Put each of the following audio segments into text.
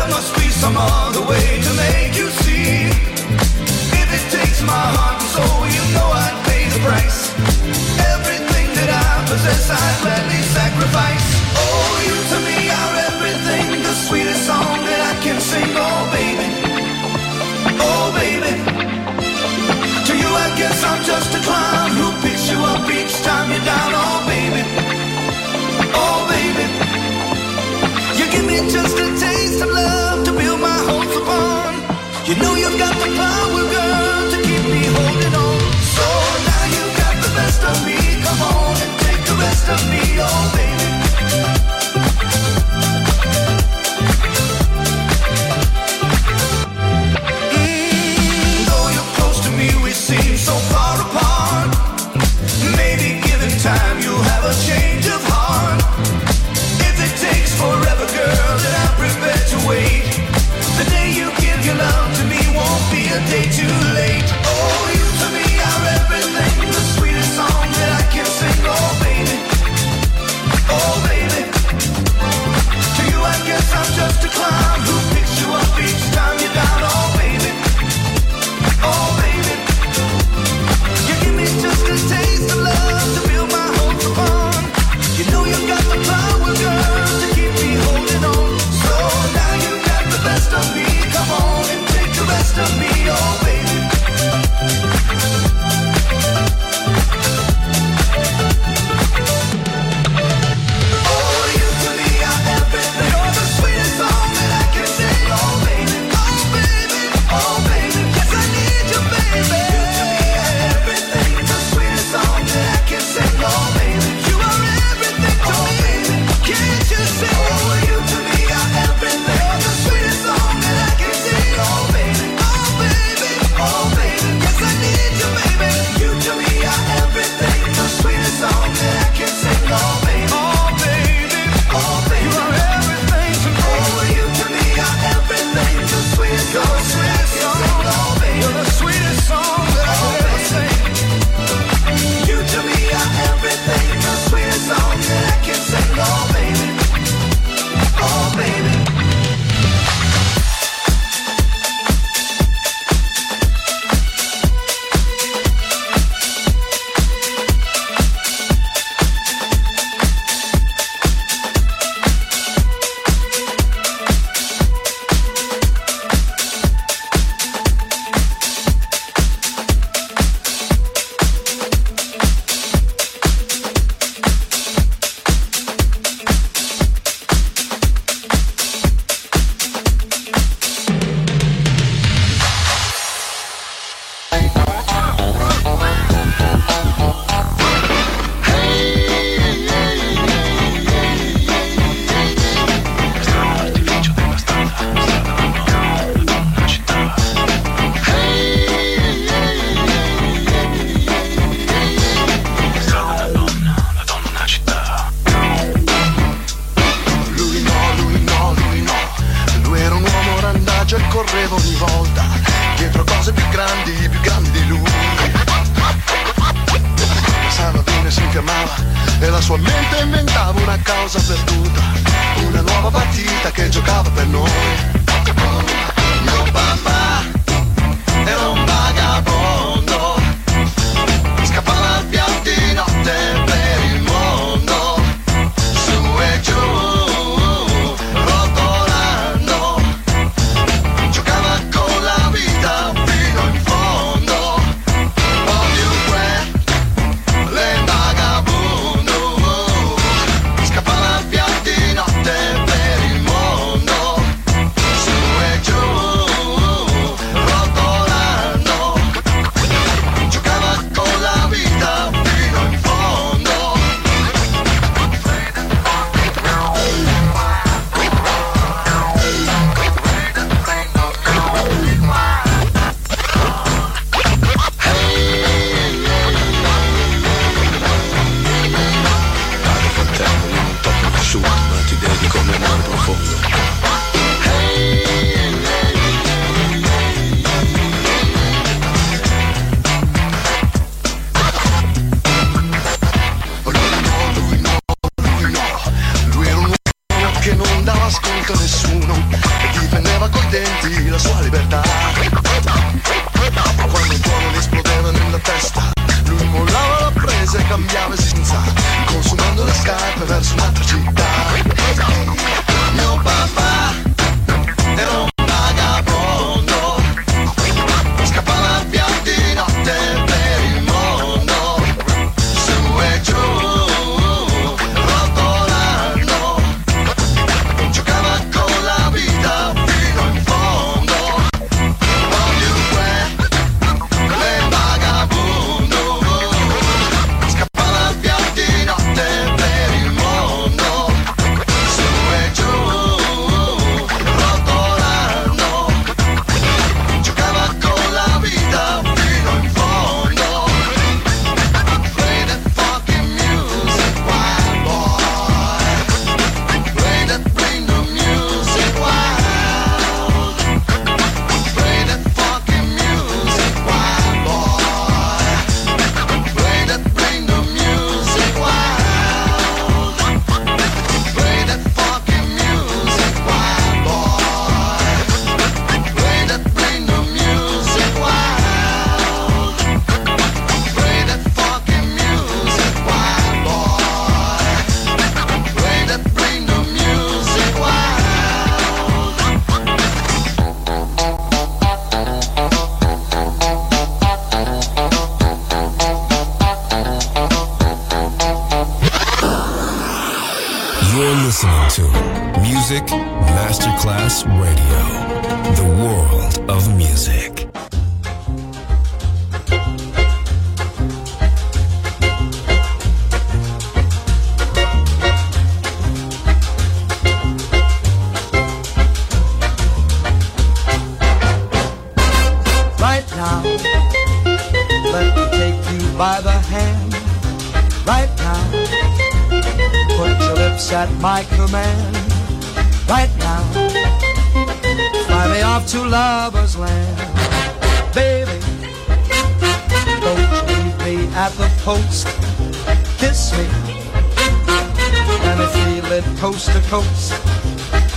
There must be some other way to make you see. If it takes my heart and soul, you know I'd pay the price. Everything that I possess, I'd gladly sacrifice. Oh, you to me are everything, the sweetest song that I can sing. Oh, baby. Oh, baby. To you, I guess I'm just a clown who picks you up each time you're down. Oh, baby. Keep me holding on. Day too chocava até nós. Oh.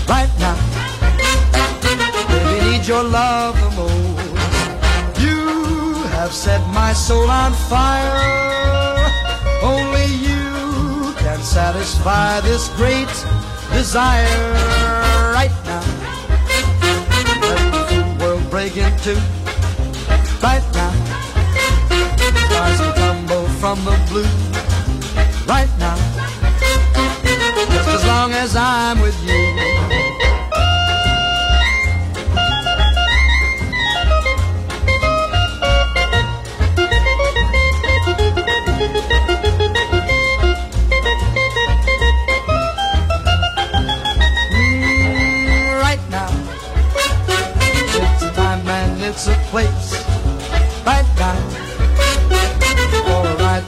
right now. Baby, need your love the most. You have set my soul on fire. Only you can satisfy this great desire right now. Let the world break into right now. Stars will tumble from the blue right now. Just as long as I'm with you.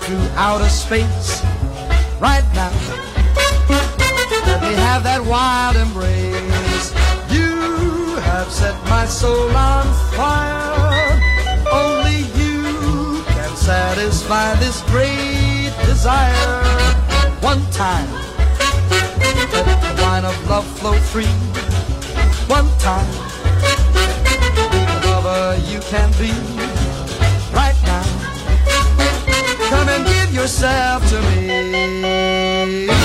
Through outer space right now. Let me have that wild embrace. You have set my soul on fire. Only you can satisfy this great desire. One time, let the wine of love flow free. One time, lover you can be yourself to me.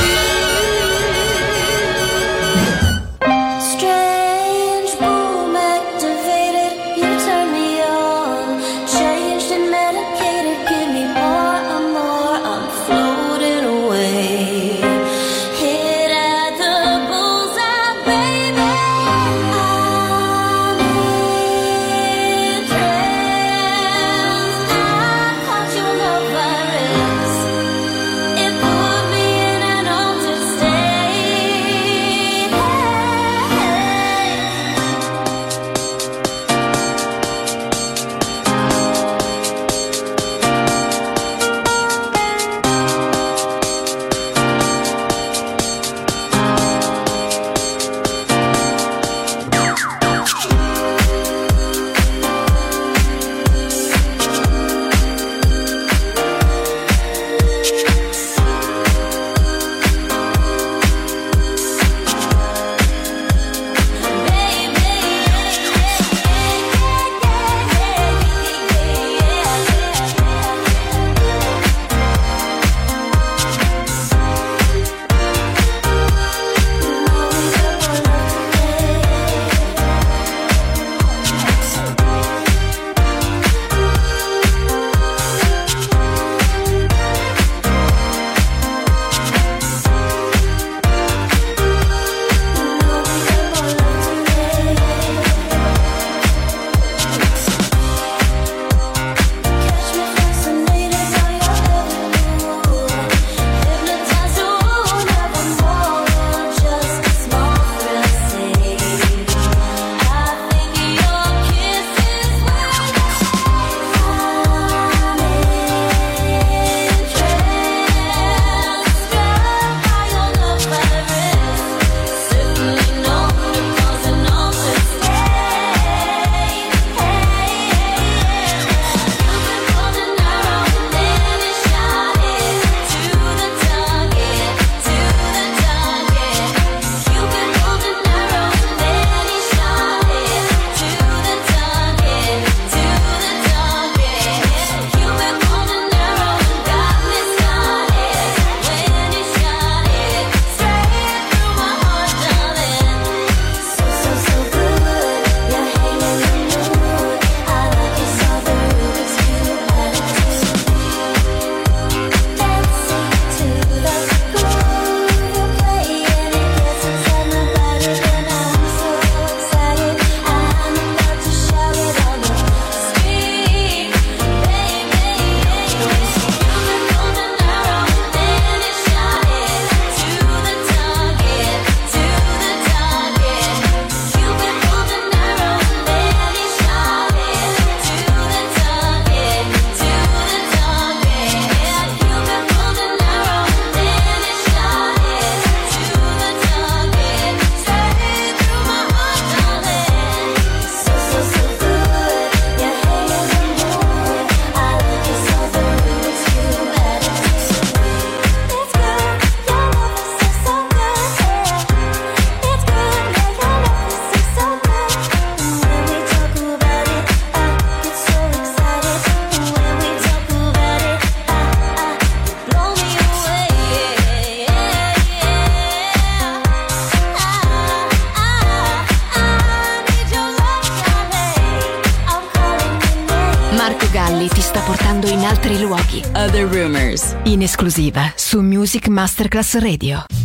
In esclusiva su Music Masterclass Radio.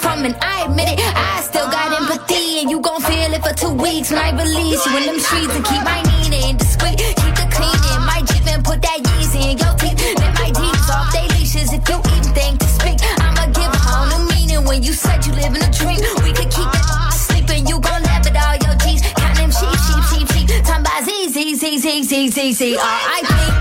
from, and I admit it. I still got empathy, and you gon' feel it for two weeks. Might release you in them streets and keep my Nina in discreet. Keep the clean in my Jeep and put that Yeezy in your teeth. Let my deeps off they leashes if you even think to speak. I'ma give a whole new meaning when you said you live in a dream. We could keep it sleeping, you gon' laugh at all your G's. Count them sheep, sheep, sheep, sheep. Time by z, z, z, z, z, z, z. All I think.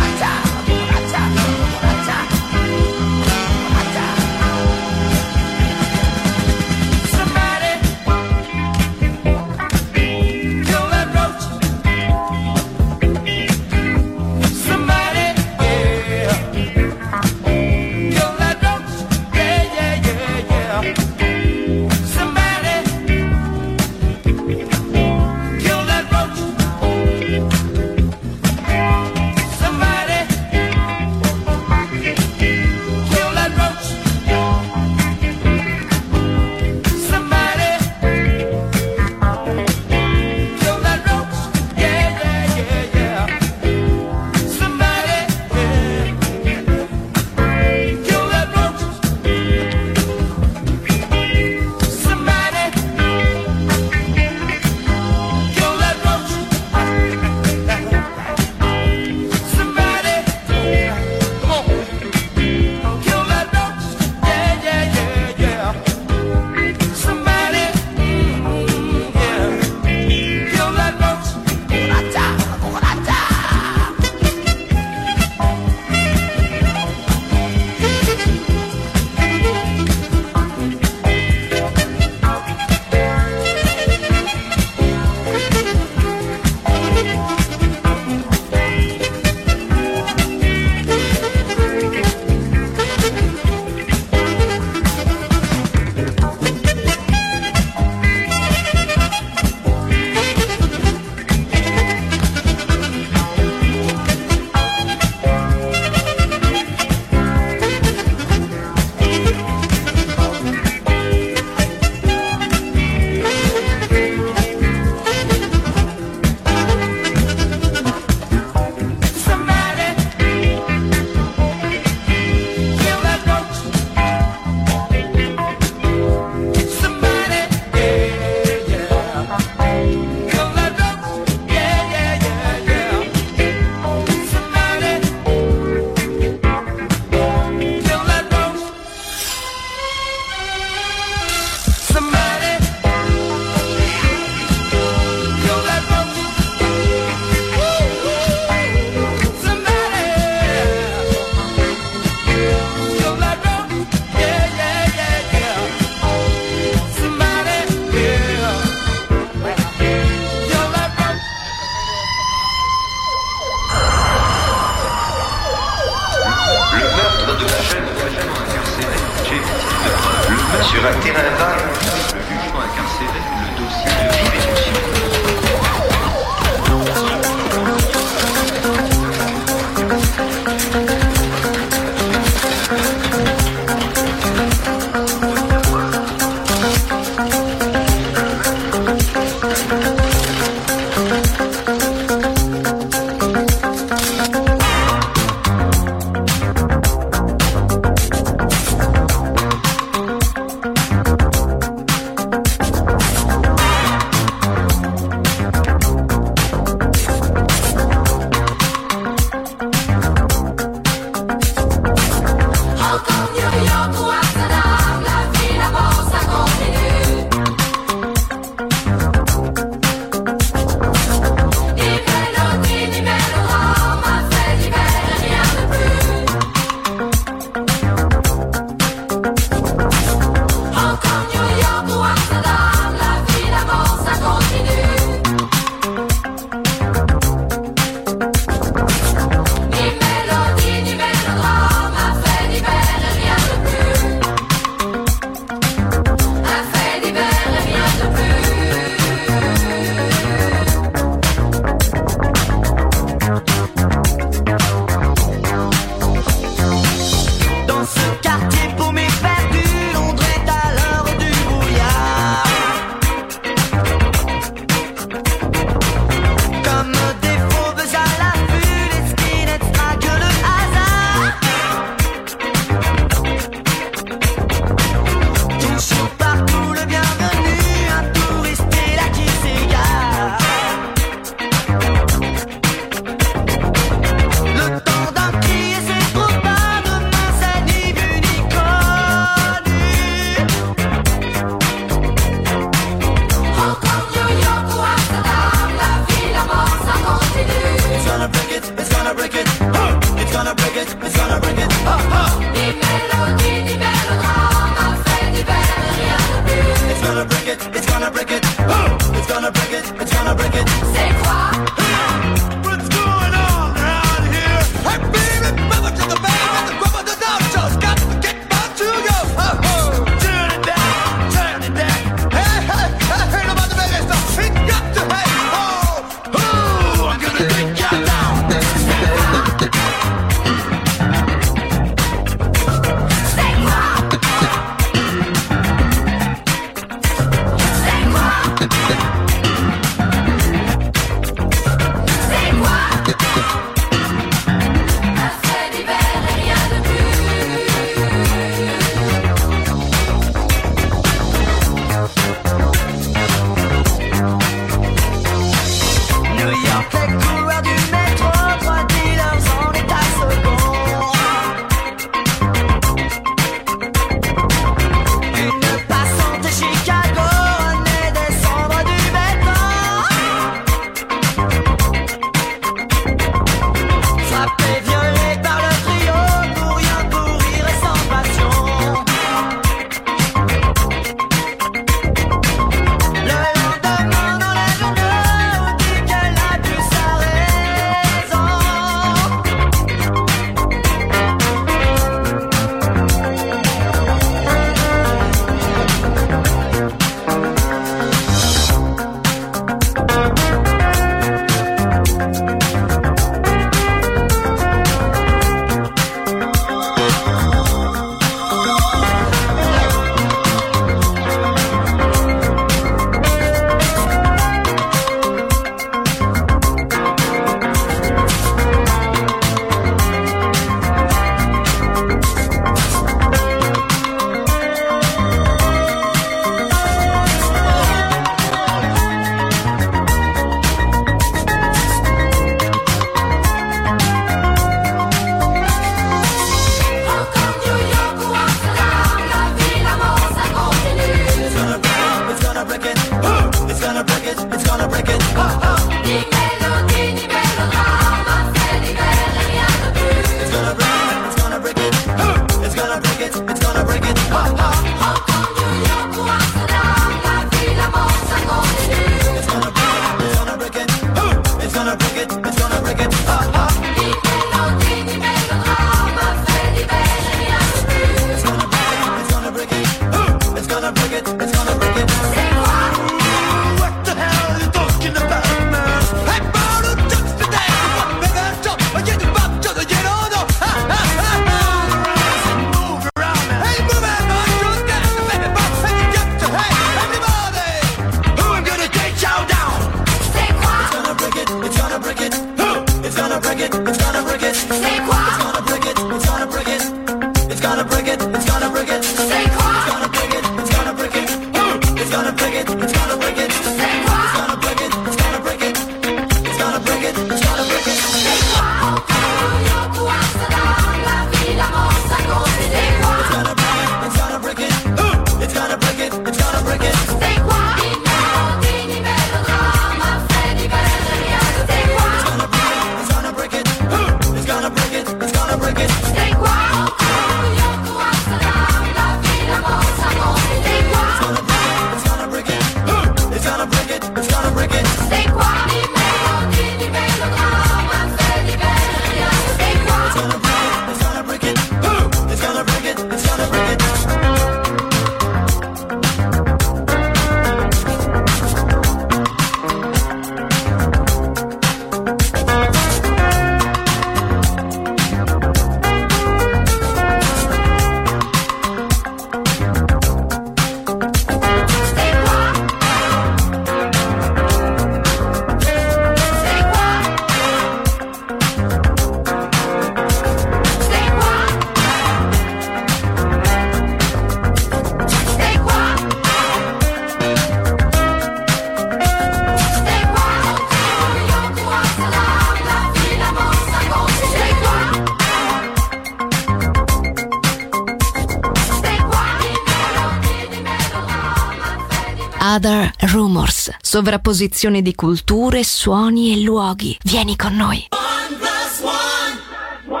Other Rumors, sovrapposizione di culture, suoni e luoghi. Vieni con noi. One plus one.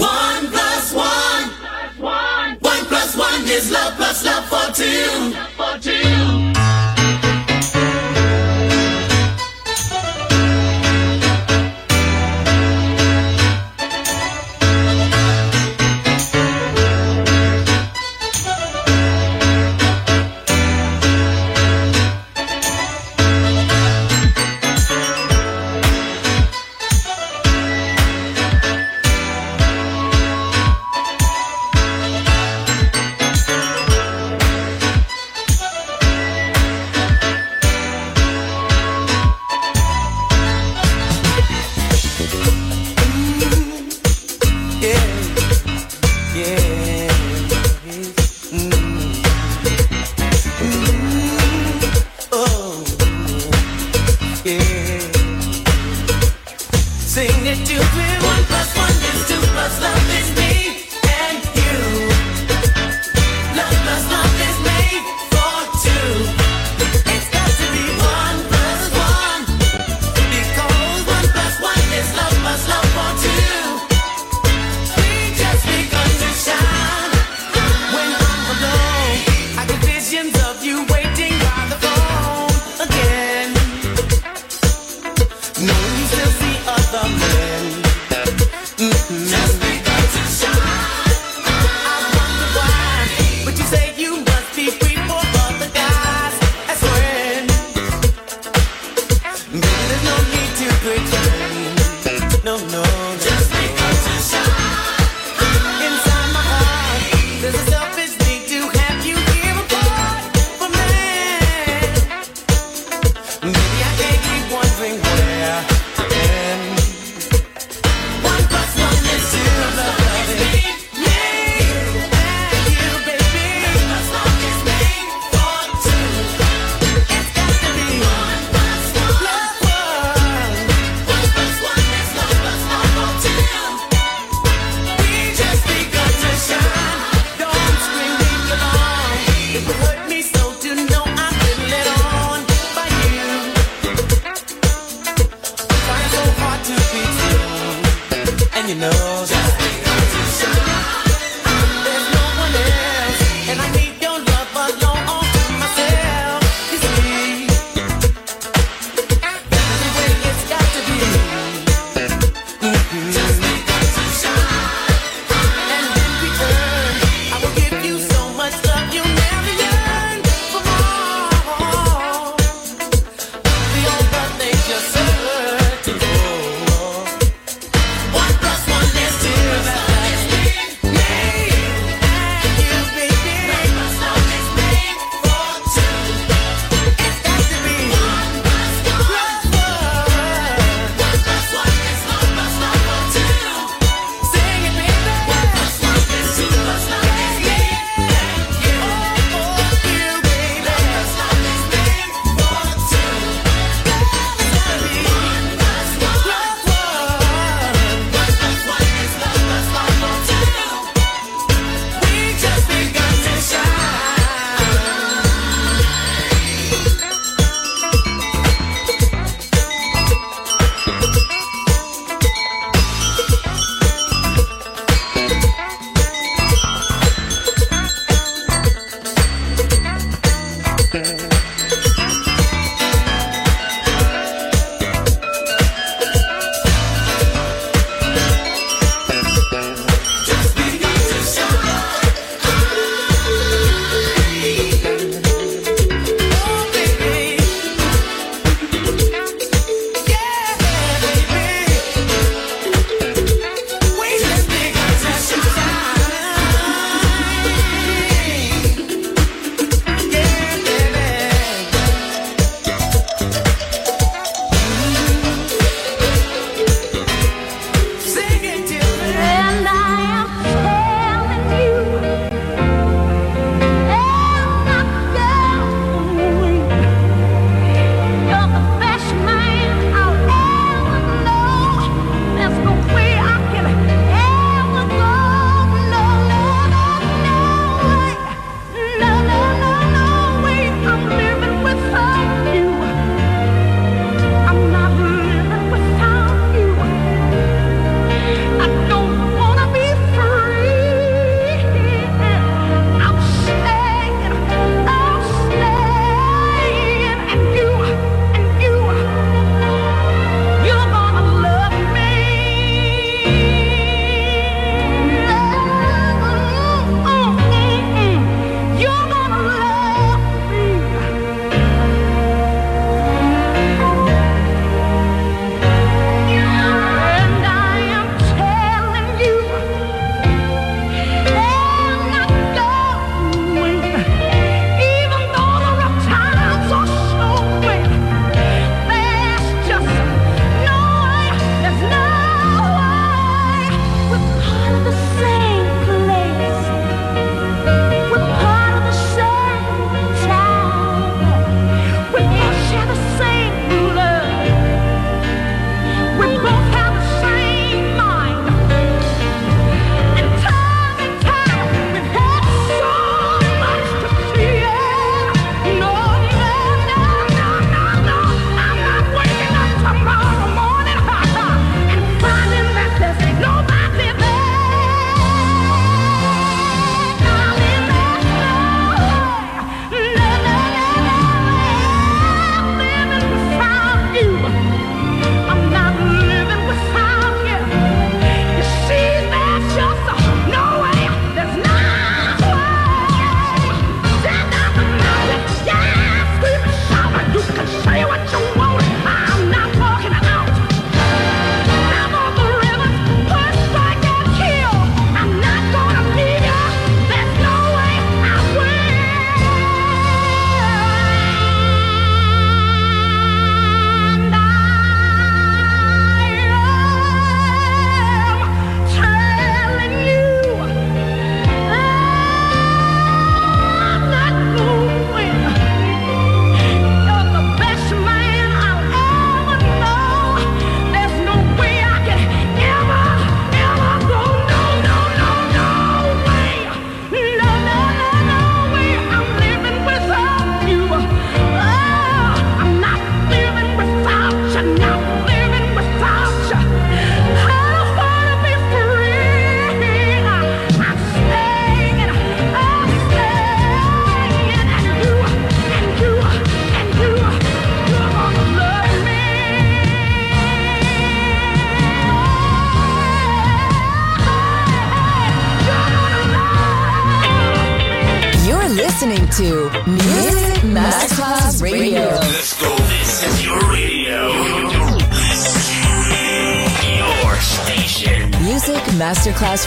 One plus plus one is love love for two.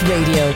Radio,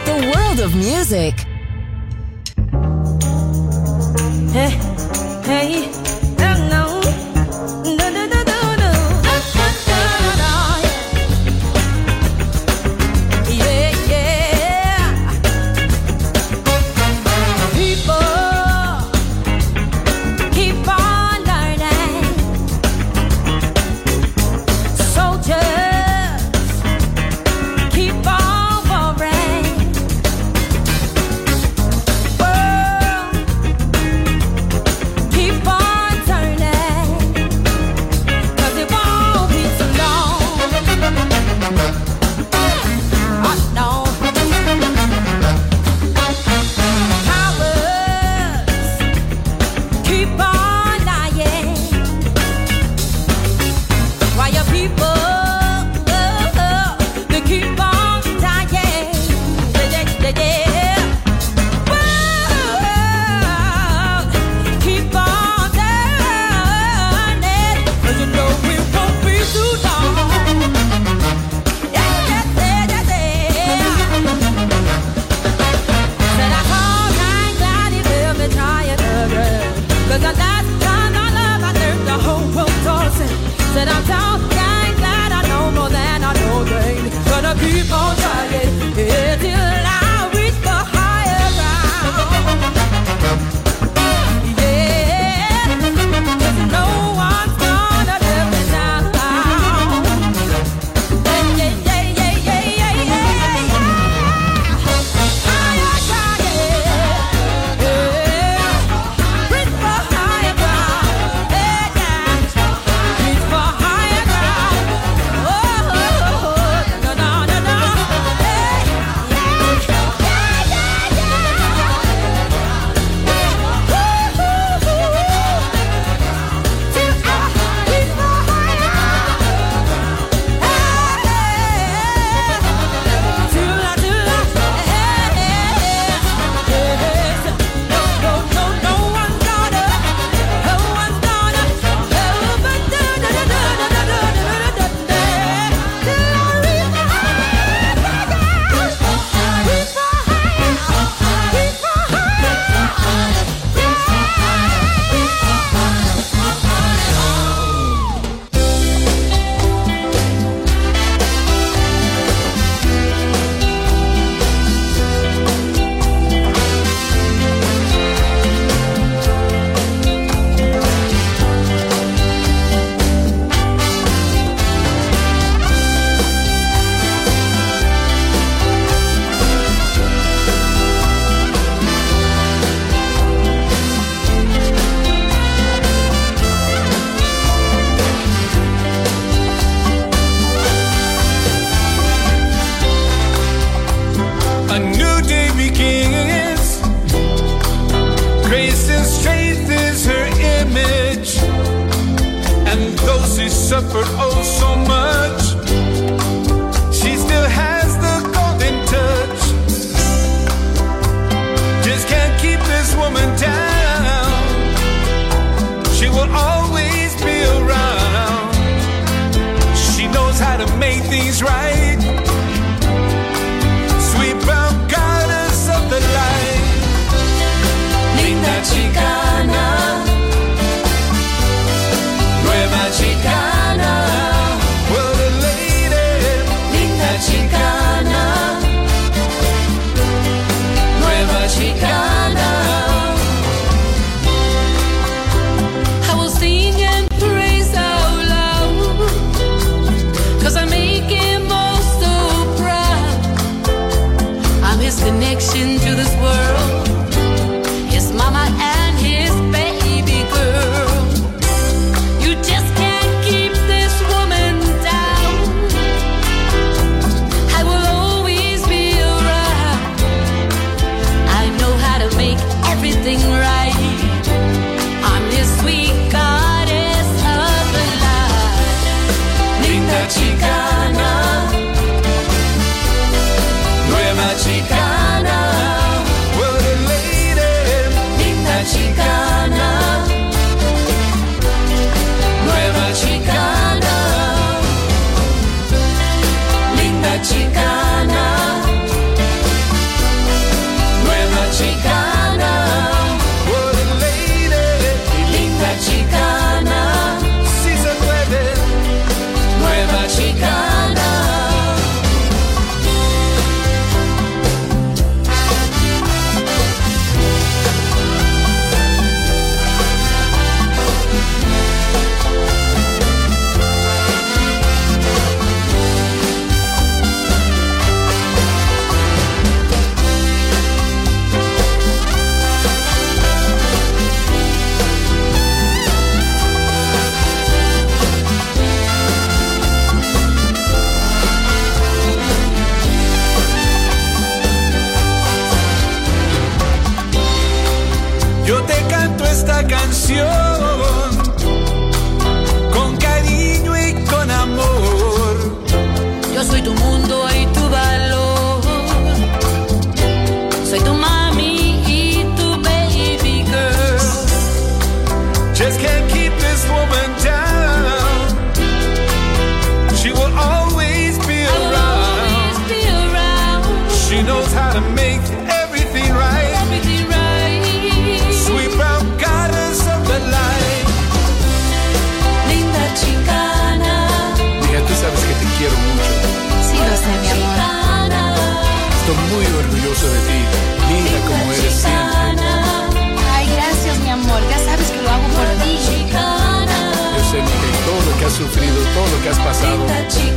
todo lo que has sufrido, todo lo que has pasado. Y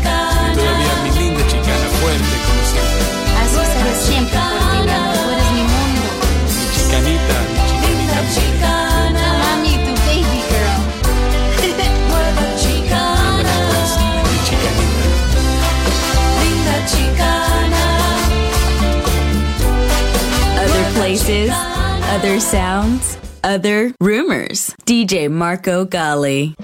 todavía mi linda chicana, fuerte como siempre. Así seré siempre por ti, mi amor. Tú eres mi mundo. Mi chicanita, mi chicanita. Mami, tu baby girl. Ándale, pues, mi chicanita. Other places, other sounds, other rumors. DJ Marco Gally.